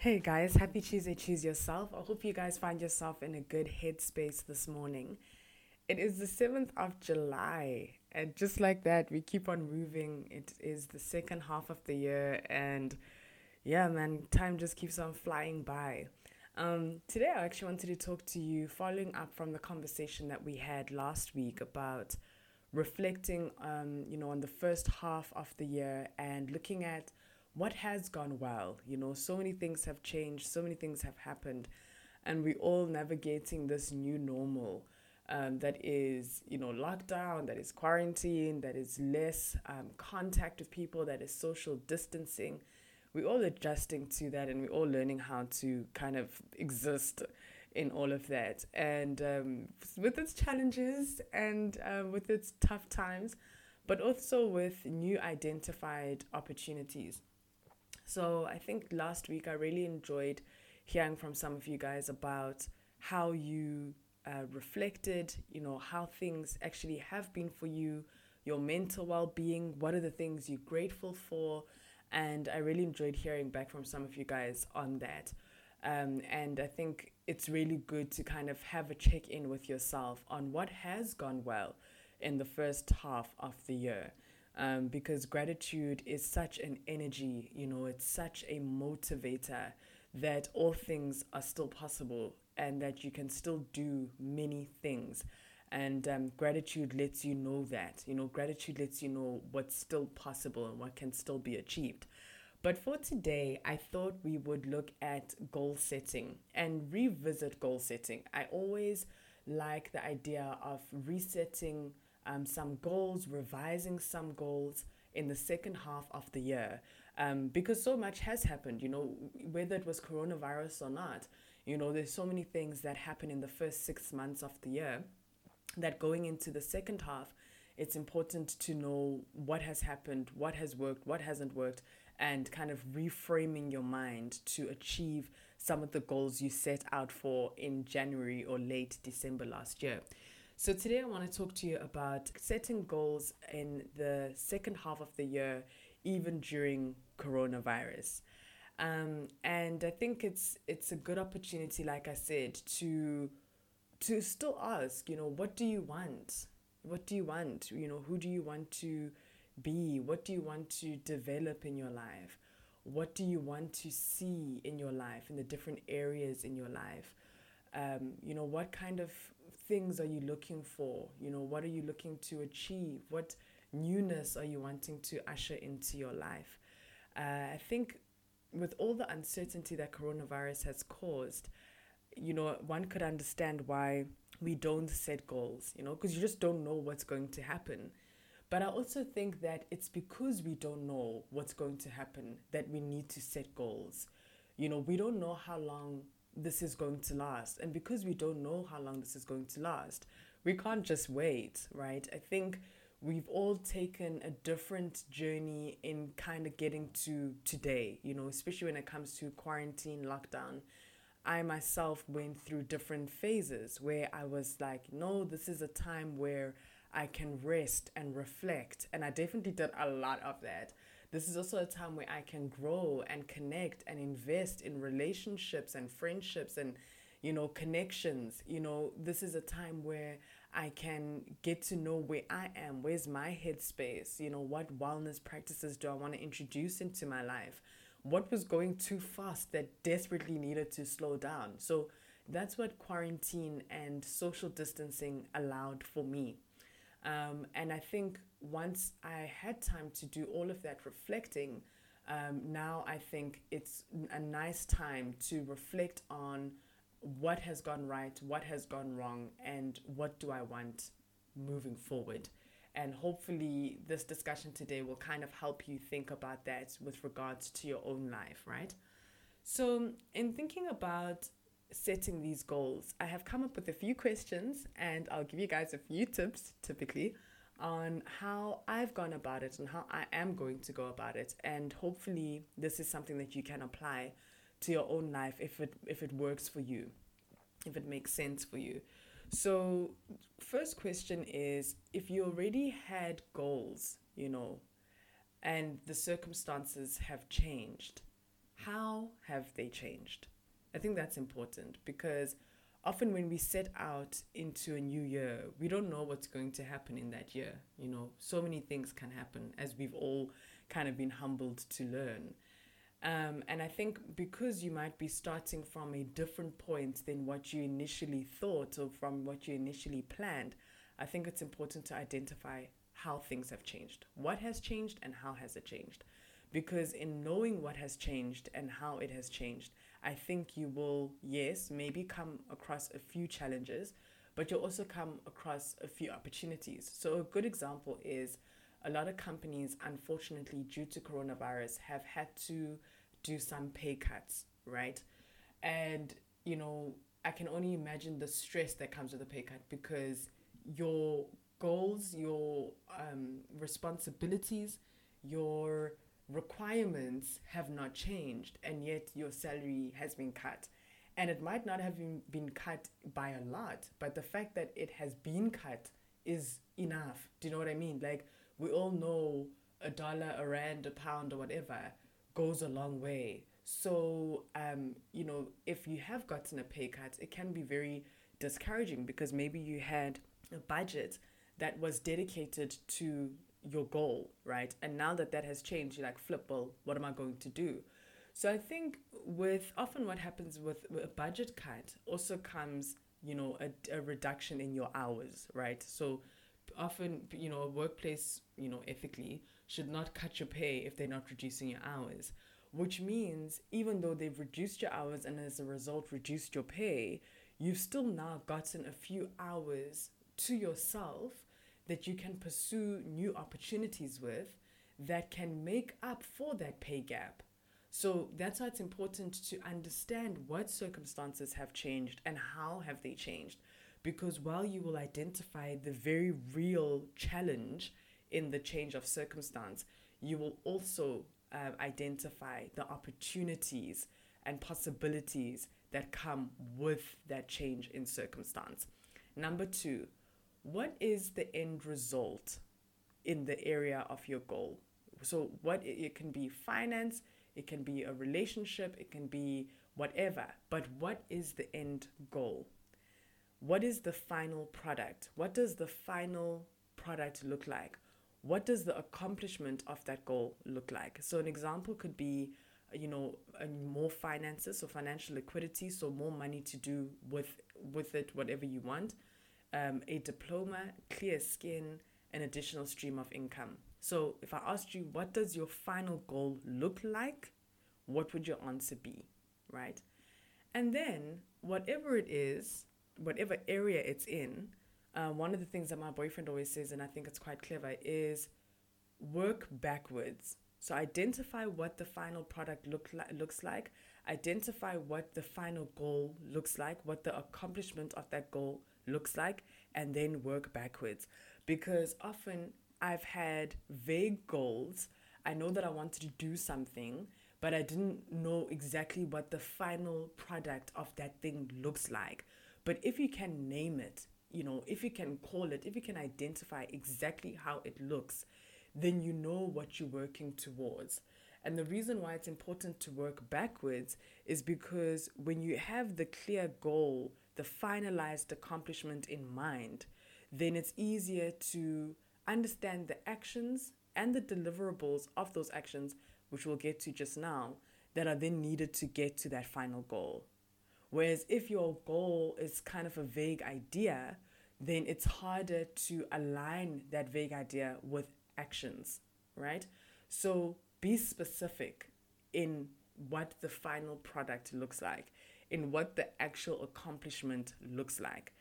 Hey guys, happy Tuesday, choose yourself. I hope you guys find yourself in a good headspace this morning. It is the 7th of July, and just like that, we keep on moving. It is the second half of the year, and yeah, man, time just keeps on flying by. Um, today, I actually wanted to talk to you following up from the conversation that we had last week about reflecting, um, you know, on the first half of the year and looking at what has gone well? You know, so many things have changed, so many things have happened, and we're all navigating this new normal um, that is, you know, lockdown, that is quarantine, that is less um, contact with people, that is social distancing. We're all adjusting to that, and we're all learning how to kind of exist in all of that. And um, with its challenges and uh, with its tough times, but also with new identified opportunities. So I think last week I really enjoyed hearing from some of you guys about how you uh, reflected, you know, how things actually have been for you, your mental well being, what are the things you're grateful for. And I really enjoyed hearing back from some of you guys on that. Um, and I think it's really good to kind of have a check in with yourself on what has gone well in the first half of the year um, because gratitude is such an energy, you know, it's such a motivator that all things are still possible and that you can still do many things. And um, gratitude lets you know that, you know, gratitude lets you know what's still possible and what can still be achieved. But for today, I thought we would look at goal setting and revisit goal setting. I always like the idea of resetting um, some goals, revising some goals in the second half of the year um, because so much has happened, you know, whether it was coronavirus or not. You know, there's so many things that happen in the first six months of the year that going into the second half, it's important to know what has happened, what has worked, what hasn't worked, and kind of reframing your mind to achieve some of the goals you set out for in January or late December last year. So, today I want to talk to you about setting goals in the second half of the year, even during coronavirus. Um, and I think it's it's a good opportunity, like I said, to to still ask, you know, what do you want? What do you want? You know, who do you want to be? What do you want to develop in your life? What do you want to see in your life, in the different areas in your life? Um, you know, what kind of things are you looking for? You know, what are you looking to achieve? What newness are you wanting to usher into your life? Uh, I think with all the uncertainty that coronavirus has caused, you know, one could understand why we don't set goals, you know, because you just don't know what's going to happen. But I also think that it's because we don't know what's going to happen that we need to set goals. You know, we don't know how long this is going to last. And because we don't know how long this is going to last, we can't just wait, right? I think we've all taken a different journey in kind of getting to today, you know, especially when it comes to quarantine, lockdown. I myself went through different phases where I was like, no, this is a time where I can rest and reflect. And I definitely did a lot of that this is also a time where I can grow and connect and invest in relationships and friendships and you know connections. You know this is a time where i can get to know where i am. Where's my headspace? You know what wellness practices do i want to introduce into my life? What was going too fast that desperately needed to slow down? So that's what quarantine and social distancing allowed for me um, and i think once I had time to do all of that reflecting, um, now I think it's a nice time to reflect on what has gone right, what has gone wrong, and what do I want moving forward. And hopefully, this discussion today will kind of help you think about that with regards to your own life, right? So, in thinking about setting these goals, I have come up with a few questions and I'll give you guys a few tips typically on how I've gone about it and how I am going to go about it. And hopefully, this is something that you can apply to your own life if it if it works for you, if it makes sense for you. So, first question is if you already had goals, you know, and the circumstances have changed, how have they changed? I think that's important because often when we set out into a new year, we don't know what's going to happen in that year. You know, so many things can happen as we've all kind of been humbled to learn. Um, and I think because you might be starting from a different point than what you initially thought or from what you initially planned, I think it's important to identify how things have changed. What has changed and how has it changed? Because in knowing what has changed and how it has changed, I think you will, yes, maybe come across a few challenges, but you'll also come across a few opportunities. So, a good example is a lot of companies, unfortunately, due to coronavirus, have had to do some pay cuts, right? And, you know, I can only imagine the stress that comes with a pay cut because your goals, your um, responsibilities, your requirements have not changed, and yet your salary has been cut. And it might not have been, been cut by a lot, but the fact that it has been cut is enough. Do you know what I mean? Like, we all know a dollar, a rand, a pound, or whatever goes a long way. So, um, you know, if you have gotten a pay cut, it can be very discouraging because maybe you had a budget that was dedicated to your goal, right? And now that that has changed, you're like, flip, well, what am I going to do? So I think with often what happens with, with a budget cut also comes, you know, a, a reduction in your hours, right? So often, you know, a workplace, you know, ethically should not cut your pay if they're not reducing your hours, which means even though they've reduced your hours and as a result reduced your pay, you've still now gotten a few hours to yourself that you can pursue new opportunities with that can make up for that pay gap. So that's why it's important to understand what circumstances have changed and how have they changed. Because while you will identify the very real challenge in the change of circumstance, you will also uh, identify the opportunities and possibilities that come with that change in circumstance. Number two, what is the end result in the area of your goal? So, what it, can be finance, it can be a relationship, it can be whatever, but what is the end goal? What is the final product? What does the final product look like? What does the accomplishment of that goal look like? So, an example could be, you know, more finances, so financial liquidity, so more money to do with with it, whatever you want um, a diploma, clear skin, an additional stream of income. So, if I asked you, what does your final goal look like? What would your answer be? Right? And then, whatever it is, whatever area it's in, uh, one of the things that my boyfriend always says, and I think it's quite clever, is work backwards. So identify what the final product look li- looks like, identify what the final goal looks like, what the accomplishment of that goal looks like and then work backwards. Because often I've had vague goals. I know that I wanted to do something, but I didn't know exactly what the final product of that thing looks like. But if you can name it, you know, if you can call it, if you can identify exactly how it looks, then you know what you're working towards. And the reason why it's important to work backwards is because when you have the clear goal the finalized accomplishment in mind, then it's easier to understand the actions and the deliverables of those actions, which we'll get to just now, that are then needed to get to that final goal. Whereas if your goal is kind of a vague idea, then it's harder to align that vague idea with actions, right? So be specific in what the final product looks like in what the actual accomplishment looks like.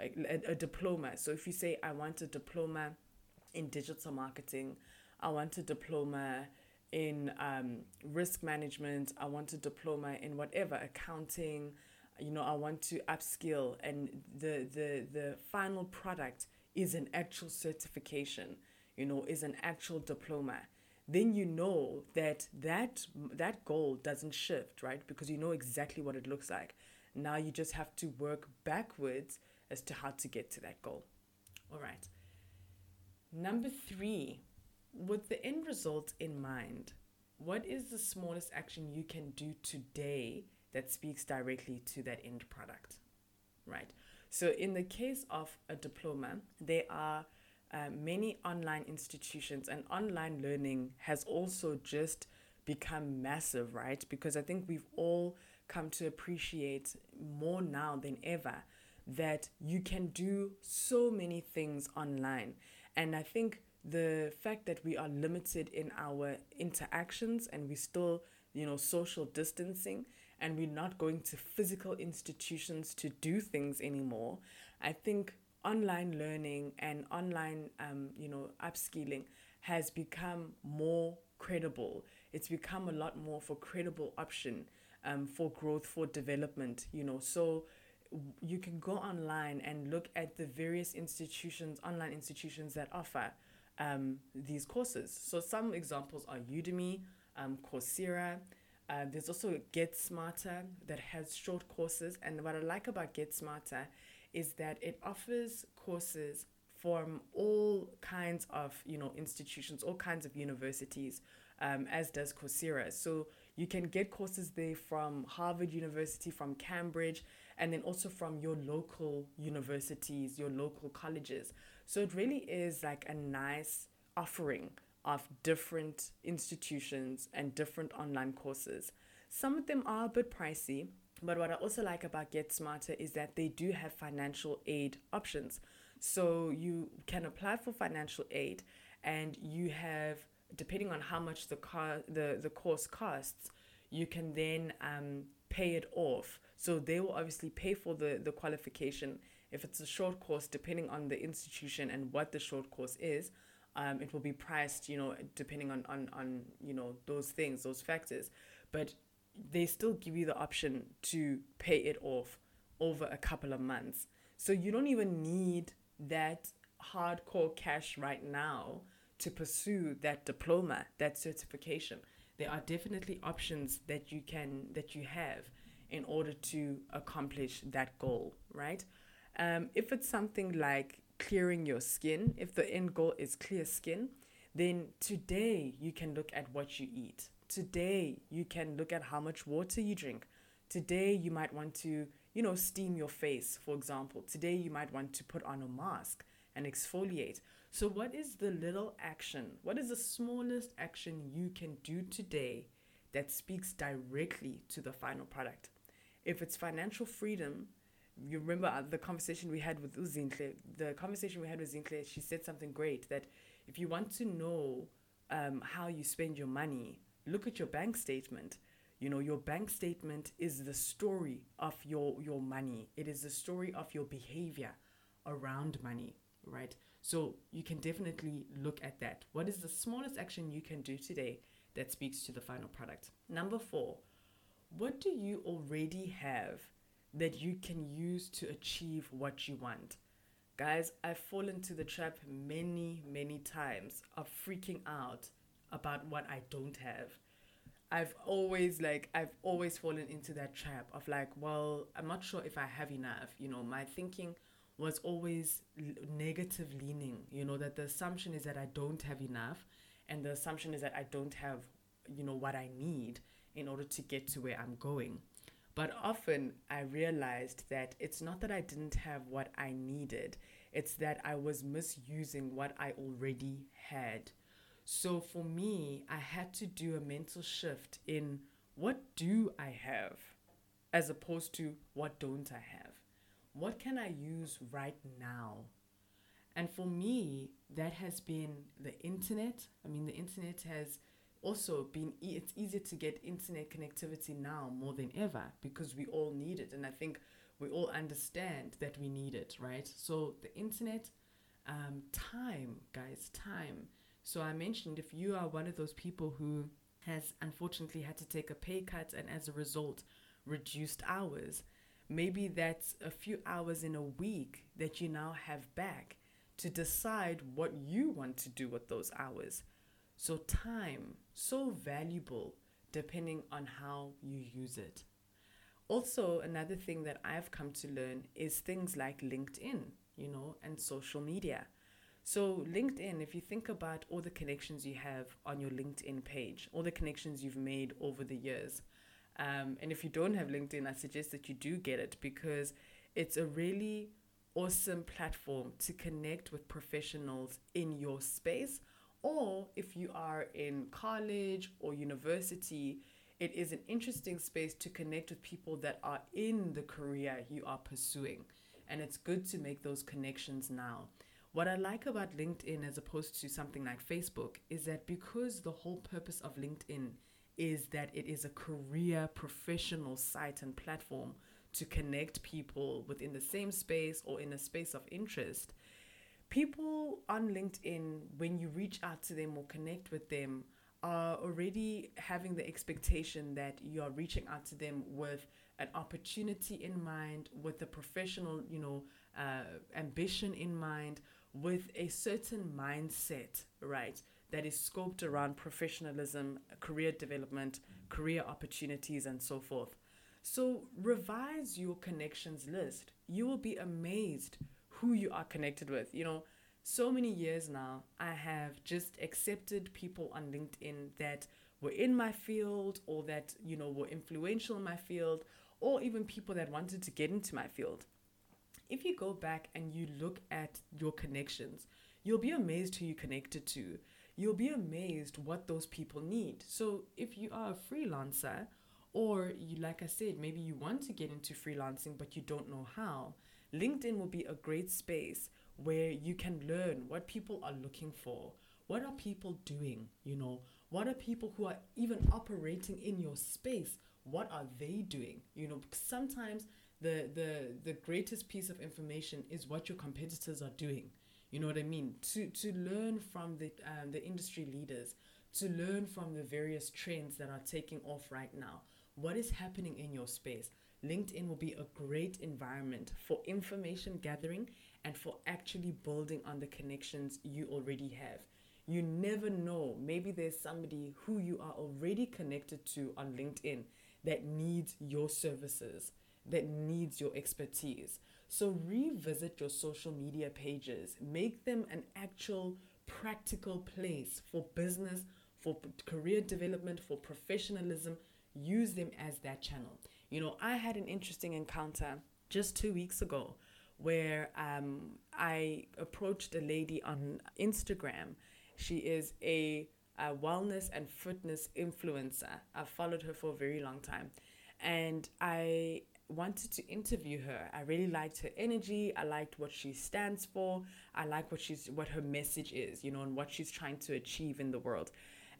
A, a, diploma. So if you say, I want a diploma in digital marketing, I want a diploma in um, risk management, I want a diploma in whatever, accounting, you know, I want to upskill, and the, the, the final product is an actual certification, you know, is an actual diploma then you know that that that goal doesn't shift right because you know exactly what it looks like now you just have to work backwards as to how to get to that goal all right number 3 with the end result in mind what is the smallest action you can do today that speaks directly to that end product? Right. So, in the case of a diploma, there are uh, many online institutions, and online learning has also just become massive, right? Because I think we've all come to appreciate more now than ever that you can do so many things online. And I think the fact that we are limited in our interactions and we still, you know, social distancing and we're not going to physical institutions to do things anymore, I think online learning and online, um, you know, upskilling has become more credible. It's become a lot more for credible option um, for growth, for development, you know. So you can go online and look at the various institutions, online institutions that offer um, these courses. So some examples are Udemy, um, Coursera. Uh, there's also GetSmarter that has short courses. And what I like about GetSmarter is that it offers courses from all kinds of you know institutions, all kinds of universities, um, as does Coursera. So you can get courses there from Harvard University, from Cambridge, and then also from your local universities, your local colleges. So it really is like a nice offering of different institutions and different online courses. Some of them are a bit pricey, but what I also like about GetSmarter is that they do have financial aid options. So you can apply for financial aid and you have depending on how much the car the, the course costs, you can then um, pay it off. So they will obviously pay for the, the qualification. If it's a short course, depending on the institution and what the short course is, um, it will be priced, you know, depending on, on, on, you know, those things, those factors. But they still give you the option to pay it off over a couple of months. So you don't even need that hardcore cash right now to pursue that diploma, that certification. There are definitely options that you can that you have in order to accomplish that goal, right? Um, if it's something like clearing your skin, if the end goal is clear skin, then today you can look at what you eat. Today you can look at how much water you drink. Today you might want to, you know, steam your face, for example. Today you might want to put on a mask and exfoliate. So, what is the little action? What is the smallest action you can do today that speaks directly to the final product? If it's financial freedom, you remember uh, the conversation we had with Uzinhle, the conversation we had with Zinhle, she said something great that if you want to know um, how you spend your money, look at your bank statement. You know, your bank statement is the story of your, your money. It is the story of your behavior around money, right? So you can definitely look at that. What is the smallest action you can do today that speaks to the final product? Number four, what do you already have that you can use to achieve what you want? Guys, I've fallen to the trap many, many times of freaking out about what I don't have. I've always like I've always fallen into that trap of like, well, I'm not sure if I have enough. You know, my thinking was always negative leaning, you know, that the assumption is that I don't have enough and the assumption is that I don't have, you know, what I need in order to get to where I'm going. But often I realized that it's not that I didn't have what I needed, it's that I was misusing what I already had. So for me, I had to do a mental shift in what do I have as opposed to what don't I have what can I use right now? And for me, that has been the internet. I mean, the internet has also been, e- it's easier to get internet connectivity now more than ever because we all need it. And I think we all understand that we need it, right? So the internet, um, time, guys, time. So I mentioned if you are one of those people who has unfortunately had to take a pay cut and as a result reduced hours, Maybe that's a few hours in a week that you now have back to decide what you want to do with those hours. So, time, so valuable depending on how you use it. Also, another thing that I've come to learn is things like LinkedIn, you know, and social media. So, LinkedIn, if you think about all the connections you have on your LinkedIn page, all the connections you've made over the years, um, and if you don't have LinkedIn, I suggest that you do get it because it's a really awesome platform to connect with professionals in your space. Or if you are in college or university, it is an interesting space to connect with people that are in the career you are pursuing. And it's good to make those connections now. What I like about LinkedIn as opposed to something like Facebook is that because the whole purpose of LinkedIn is that it is a career professional site and platform to connect people within the same space or in a space of interest. People on LinkedIn, when you reach out to them or connect with them, are already having the expectation that you are reaching out to them with an opportunity in mind, with a professional, you know, uh, ambition in mind, with a certain mindset, right, that is scoped around professionalism, career development, career opportunities, and so forth. So revise your connections list. You will be amazed who you are connected with. You know, so many years now, I have just accepted people on LinkedIn that were in my field or that, you know, were influential in my field or even people that wanted to get into my field if you go back and you look at your connections, you'll be amazed who you connected to. You'll be amazed what those people need. So if you are a freelancer, or you like I said, maybe you want to get into freelancing but you don't know how, LinkedIn will be a great space where you can learn what people are looking for. What are people doing? You know, what are people who are even operating in your space? What are they doing? You know, sometimes the the the greatest piece of information is what your competitors are doing. You know what i mean? To to learn from the um, the industry leaders to learn from the various trends that are taking off right now. What is happening in your space? Linkedin will be a great environment for information gathering and for actually building on the connections you already have. You never know. Maybe there's somebody who you are already connected to on linkedin that needs your services that needs your expertise. So revisit your social media pages, make them an actual practical place for business, for career development, for professionalism. Use them as that channel. You know, I had an interesting encounter just two weeks ago where um, I approached a lady on Instagram. She is a, a wellness and fitness influencer. I've followed her for a very long time. And I wanted to interview her. I really liked her energy. I liked what she stands for. I like what she's what her message is, you know, and what she's trying to achieve in the world.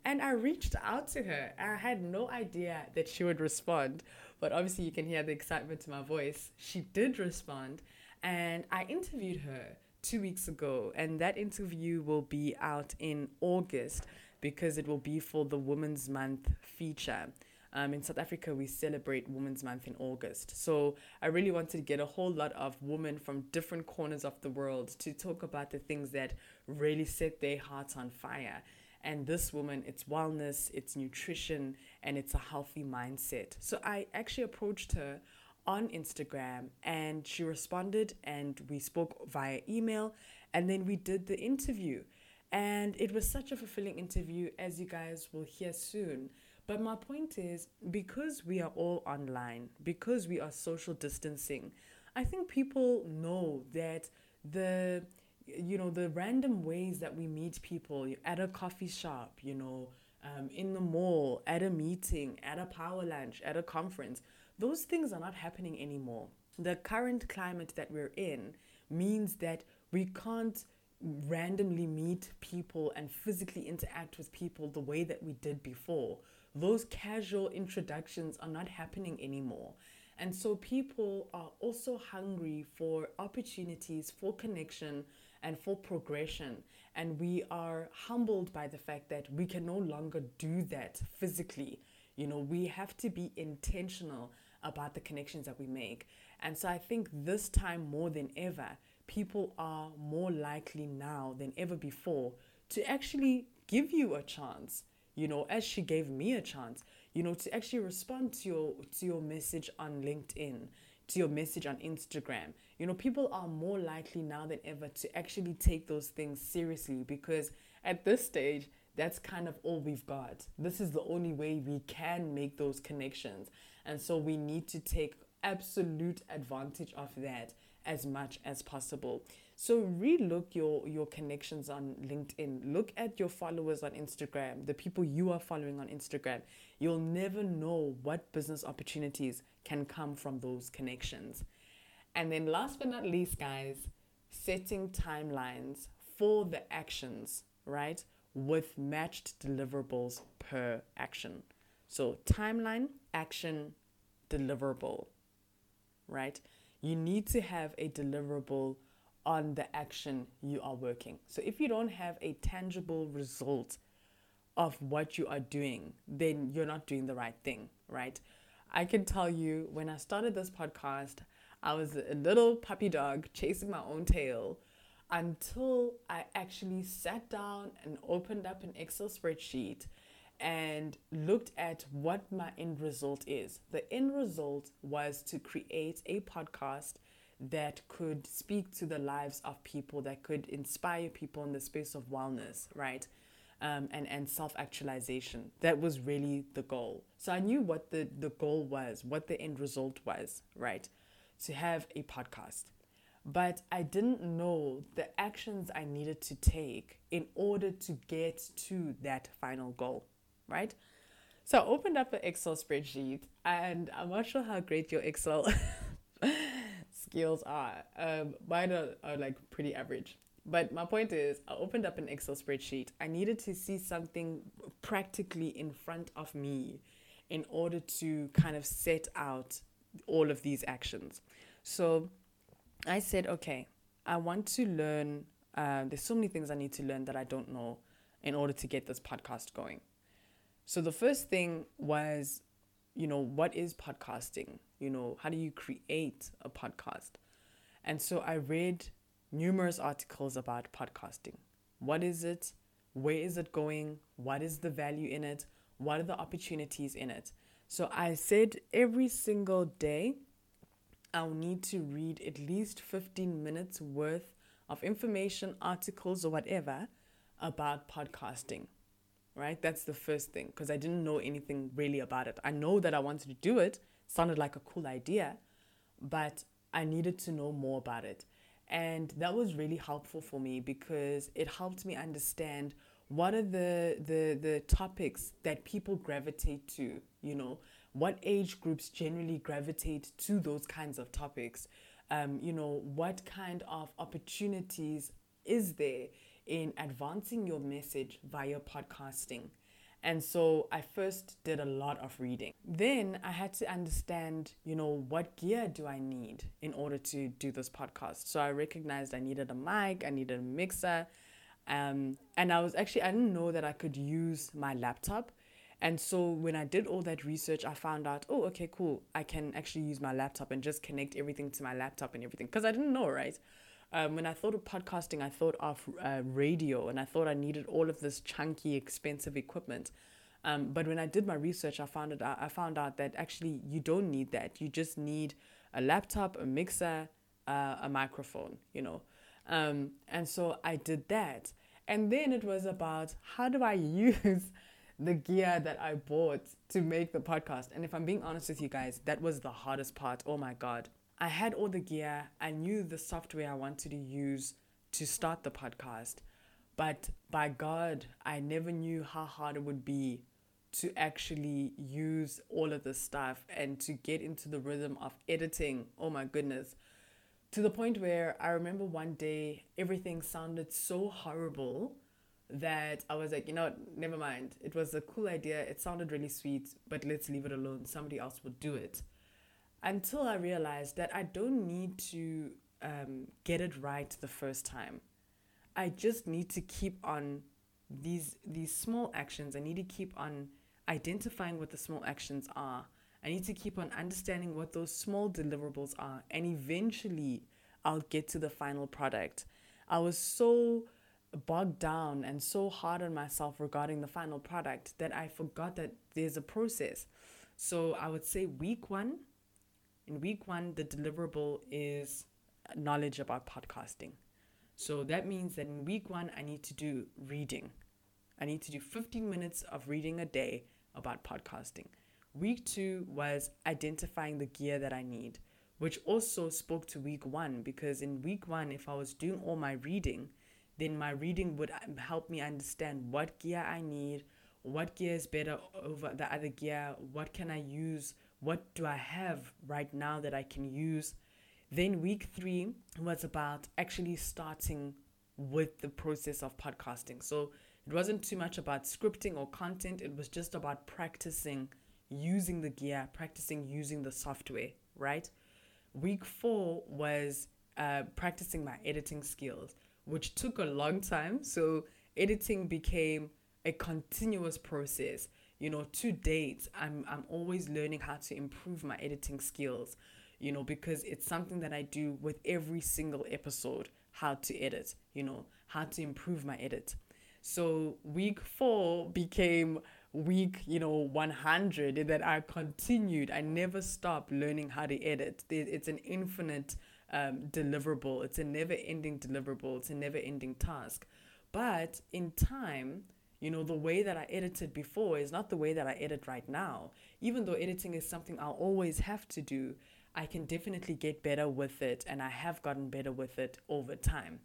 And I reached out to her. I had no idea that she would respond, but obviously you can hear the excitement in my voice. She did respond, and I interviewed her 2 weeks ago, and that interview will be out in August because it will be for the Women's Month feature. Um, in South Africa, we celebrate Women's Month in August. So I really wanted to get a whole lot of women from different corners of the world to talk about the things that really set their hearts on fire. And this woman, it's wellness, it's nutrition, and it's a healthy mindset. So I actually approached her on Instagram and she responded and we spoke via email and then we did the interview. And it was such a fulfilling interview, as you guys will hear soon. But my point is because we are all online, because we are social distancing, I think people know that the you know the random ways that we meet people at a coffee shop, you know, um, in the mall, at a meeting, at a power lunch, at a conference, those things are not happening anymore. The current climate that we're in means that we can't randomly meet people and physically interact with people the way that we did before those casual introductions are not happening anymore. And so people are also hungry for opportunities, for connection, and for progression. And we are humbled by the fact that we can no longer do that physically. You know, we have to be intentional about the connections that we make. And so I think this time more than ever, people are more likely now than ever before to actually give you a chance you know, as she gave me a chance, you know, to actually respond to your to your message on LinkedIn, to your message on Instagram. You know, people are more likely now than ever to actually take those things seriously because at this stage, that's kind of all we've got. This is the only way we can make those connections. And so we need to take absolute advantage of that as much as possible. So relook your your connections on LinkedIn. Look at your followers on Instagram, the people you are following on Instagram. You'll never know what business opportunities can come from those connections. And then last but not least, guys, setting timelines for the actions, right? With matched deliverables per action. So timeline, action, deliverable, right? You need to have a deliverable on the action you are working. So if you don't have a tangible result of what you are doing, then you're not doing the right thing, right? I can tell you when I started this podcast, I was a little puppy dog chasing my own tail until I actually sat down and opened up an Excel spreadsheet and looked at what my end result is. The end result was to create a podcast that could speak to the lives of people, that could inspire people in the space of wellness, right? Um, and, and self actualization. That was really the goal. So I knew what the, the goal was, what the end result was, right? To have a podcast. But I didn't know the actions I needed to take in order to get to that final goal, right? So I opened up an Excel spreadsheet, and I'm not sure how great your Excel skills are. Um, mine are, are like pretty average. But my point is, I opened up an Excel spreadsheet. I needed to see something practically in front of me in order to kind of set out all of these actions. So I said, okay, I want to learn. Uh, there's so many things I need to learn that I don't know in order to get this podcast going. So the first thing was, you know, what is podcasting? You know, how do you create a podcast? And so I read numerous articles about podcasting. What is it? Where is it going? What is the value in it? What are the opportunities in it? So I said every single day I'll need to read at least 15 minutes worth of information, articles, or whatever about podcasting. Right? That's the first thing because I didn't know anything really about it. I know that I wanted to do it, sounded like a cool idea, but I needed to know more about it. And that was really helpful for me because it helped me understand what are the, the, the topics that people gravitate to, you know, what age groups generally gravitate to those kinds of topics, um, you know, what kind of opportunities is there in advancing your message via podcasting. And so I first did a lot of reading. Then I had to understand, you know, what gear do I need in order to do this podcast? So I recognized I needed a mic, I needed a mixer. Um, and I was actually, I didn't know that I could use my laptop. And so when I did all that research, I found out, oh, okay, cool. I can actually use my laptop and just connect everything to my laptop and everything. Because I didn't know, right? Um, when I thought of podcasting, I thought of uh, radio and I thought I needed all of this chunky, expensive equipment. Um, but when I did my research, I found it. I found out that actually you don't need that. You just need a laptop, a mixer, uh, a microphone. You know, um, and so I did that. And then it was about how do I use the gear that I bought to make the podcast. And if I'm being honest with you guys, that was the hardest part. Oh my god. I had all the gear, I knew the software I wanted to use to start the podcast. But by God, I never knew how hard it would be to actually use all of this stuff and to get into the rhythm of editing. Oh my goodness. To the point where I remember one day everything sounded so horrible that I was like, you know, never mind. It was a cool idea. It sounded really sweet, but let's leave it alone. Somebody else would do it until I realized that I don't need to um, get it right the first time. I just need to keep on these these small actions. I need to keep on identifying what the small actions are. I need to keep on understanding what those small deliverables are, and eventually I'll get to the final product. I was so bogged down and so hard on myself regarding the final product that I forgot that there's a process. So I would say week one, In week one, the deliverable is knowledge about podcasting. So that means that in week one, I need to do reading. I need to do 15 minutes of reading a day about podcasting. Week two was identifying the gear that I need, which also spoke to week one because in week one, if I was doing all my reading, then my reading would um, help me understand what gear I need, what gear is better over the other gear, what can I use, what do I have right now that I can use. Then week three was about actually starting with the process of podcasting. So it wasn't too much about scripting or content, it was just about practicing using the gear, practicing using the software, right? Week four was uh, practicing my editing skills, which took a long time. So editing became a continuous process. You know, to date, I'm I'm always learning how to improve my editing skills, you know, because it's something that I do with every single episode, how to edit, you know, how to improve my edit. So week four became week, you know, 100 that I continued. I never stopped learning how to edit. It's an infinite um, deliverable, it's a never ending deliverable, it's a never ending task. But in time, you know, the way that I edited before is not the way that I edit right now. Even though editing is something I'll always have to do, I can definitely get better with it, and I have gotten better with it over time.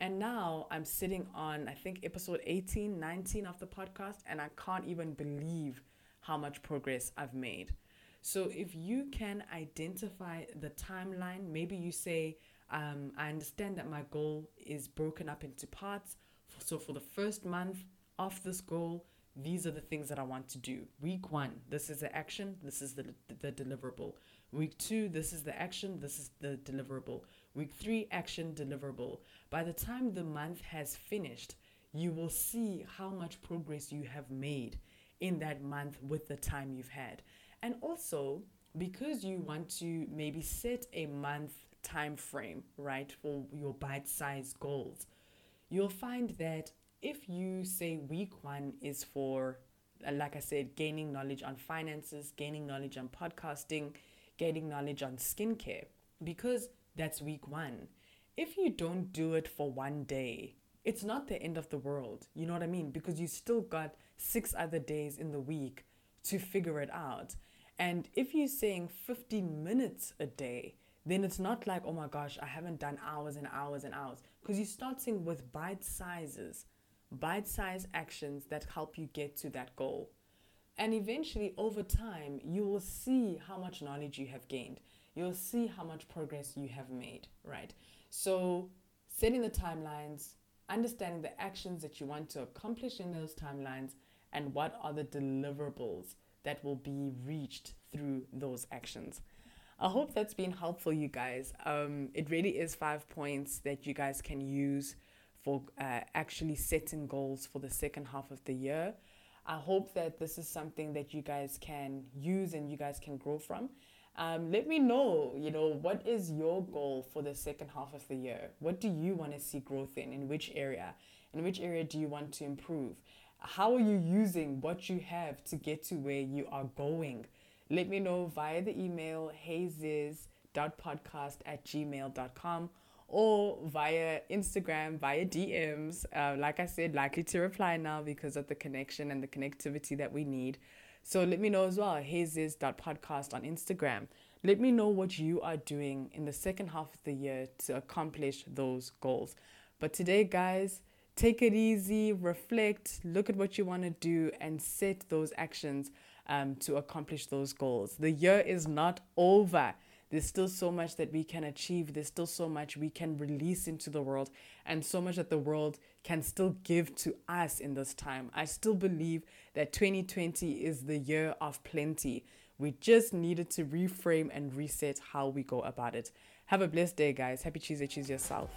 And now I'm sitting on, I think, episode 18, 19 of the podcast, and I can't even believe how much progress I've made. So if you can identify the timeline, maybe you say, um, I understand that my goal is broken up into parts. So for the first month of this goal, these are the things that I want to do. Week one, this is the action, this is the, the deliverable. Week two, this is the action, this is the deliverable. Week three, action deliverable. By the time the month has finished, you will see how much progress you have made in that month with the time you've had. And also, because you want to maybe set a month time frame, right, for your bite sized goals, you'll find that if you say week one is for, uh, like I said, gaining knowledge on finances, gaining knowledge on podcasting, gaining knowledge on skincare, because that's week one. If you don't do it for one day, it's not the end of the world. You know what I mean? Because you still got six other days in the week to figure it out. And if you're saying 15 minutes a day, then it's not like, oh my gosh, I haven't done hours and hours and hours. Because you're starting with bite sizes, bite sized actions that help you get to that goal. And eventually, over time, you will see how much knowledge you have gained you'll see how much progress you have made, right? So, setting the timelines, understanding the actions that you want to accomplish in those timelines, and what are the deliverables that will be reached through those actions. I hope that's been helpful, you guys. Um, it really is five points that you guys can use for uh, actually setting goals for the second half of the year. I hope that this is something that you guys can use and you guys can grow from. Um, let me know, you know, what is your goal for the second half of the year? What do you want to see growth in? In which area? In which area do you want to improve? How are you using what you have to get to where you are going? Let me know via the email hazes.podcast at gmail.com or via Instagram, via DMs. Uh, like I said, likely to reply now because of the connection and the connectivity that we need. So let me know as well, hazes.podcast on Instagram. Let me know what you are doing in the second half of the year to accomplish those goals. But today, guys, take it easy, reflect, look at what you want to do, and set those actions um, to accomplish those goals. The year is not over. There's still so much that we can achieve. There's still so much we can release into the world, and so much that the world can still give to us in this time. I still believe that 2020 is the year of plenty. We just needed to reframe and reset how we go about it. Have a blessed day, guys. Happy Tuesday. Choose yourself.